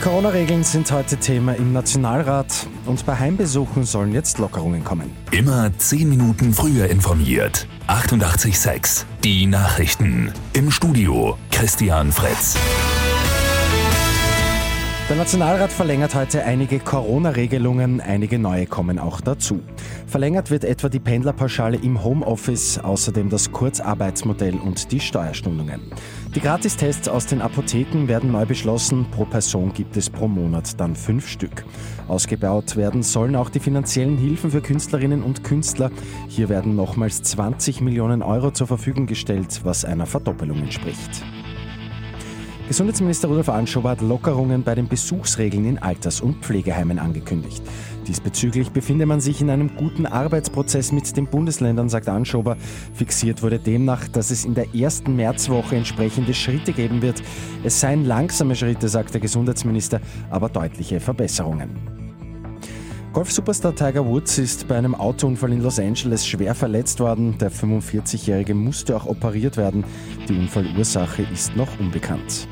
Corona-Regeln sind heute Thema im Nationalrat und bei Heimbesuchen sollen jetzt Lockerungen kommen. Immer 10 Minuten früher informiert. 88.6 Die Nachrichten. Im Studio Christian Fretz. Der Nationalrat verlängert heute einige Corona-Regelungen, einige neue kommen auch dazu. Verlängert wird etwa die Pendlerpauschale im Homeoffice, außerdem das Kurzarbeitsmodell und die Steuerstundungen. Die Gratistests aus den Apotheken werden neu beschlossen, pro Person gibt es pro Monat dann fünf Stück. Ausgebaut werden sollen auch die finanziellen Hilfen für Künstlerinnen und Künstler. Hier werden nochmals 20 Millionen Euro zur Verfügung gestellt, was einer Verdoppelung entspricht. Gesundheitsminister Rudolf Anschober hat Lockerungen bei den Besuchsregeln in Alters- und Pflegeheimen angekündigt. Diesbezüglich befinde man sich in einem guten Arbeitsprozess mit den Bundesländern, sagt Anschober. Fixiert wurde demnach, dass es in der ersten Märzwoche entsprechende Schritte geben wird. Es seien langsame Schritte, sagt der Gesundheitsminister, aber deutliche Verbesserungen. Golf-Superstar Tiger Woods ist bei einem Autounfall in Los Angeles schwer verletzt worden. Der 45-Jährige musste auch operiert werden. Die Unfallursache ist noch unbekannt.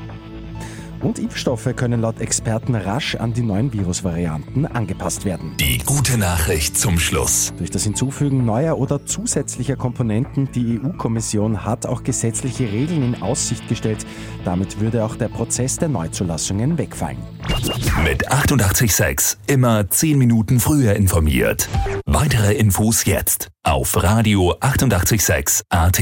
Und Impfstoffe können laut Experten rasch an die neuen Virusvarianten angepasst werden. Die gute Nachricht zum Schluss. Durch das Hinzufügen neuer oder zusätzlicher Komponenten, die EU-Kommission hat auch gesetzliche Regeln in Aussicht gestellt. Damit würde auch der Prozess der Neuzulassungen wegfallen. Mit 88.6 immer 10 Minuten früher informiert. Weitere Infos jetzt auf Radio 886 AT.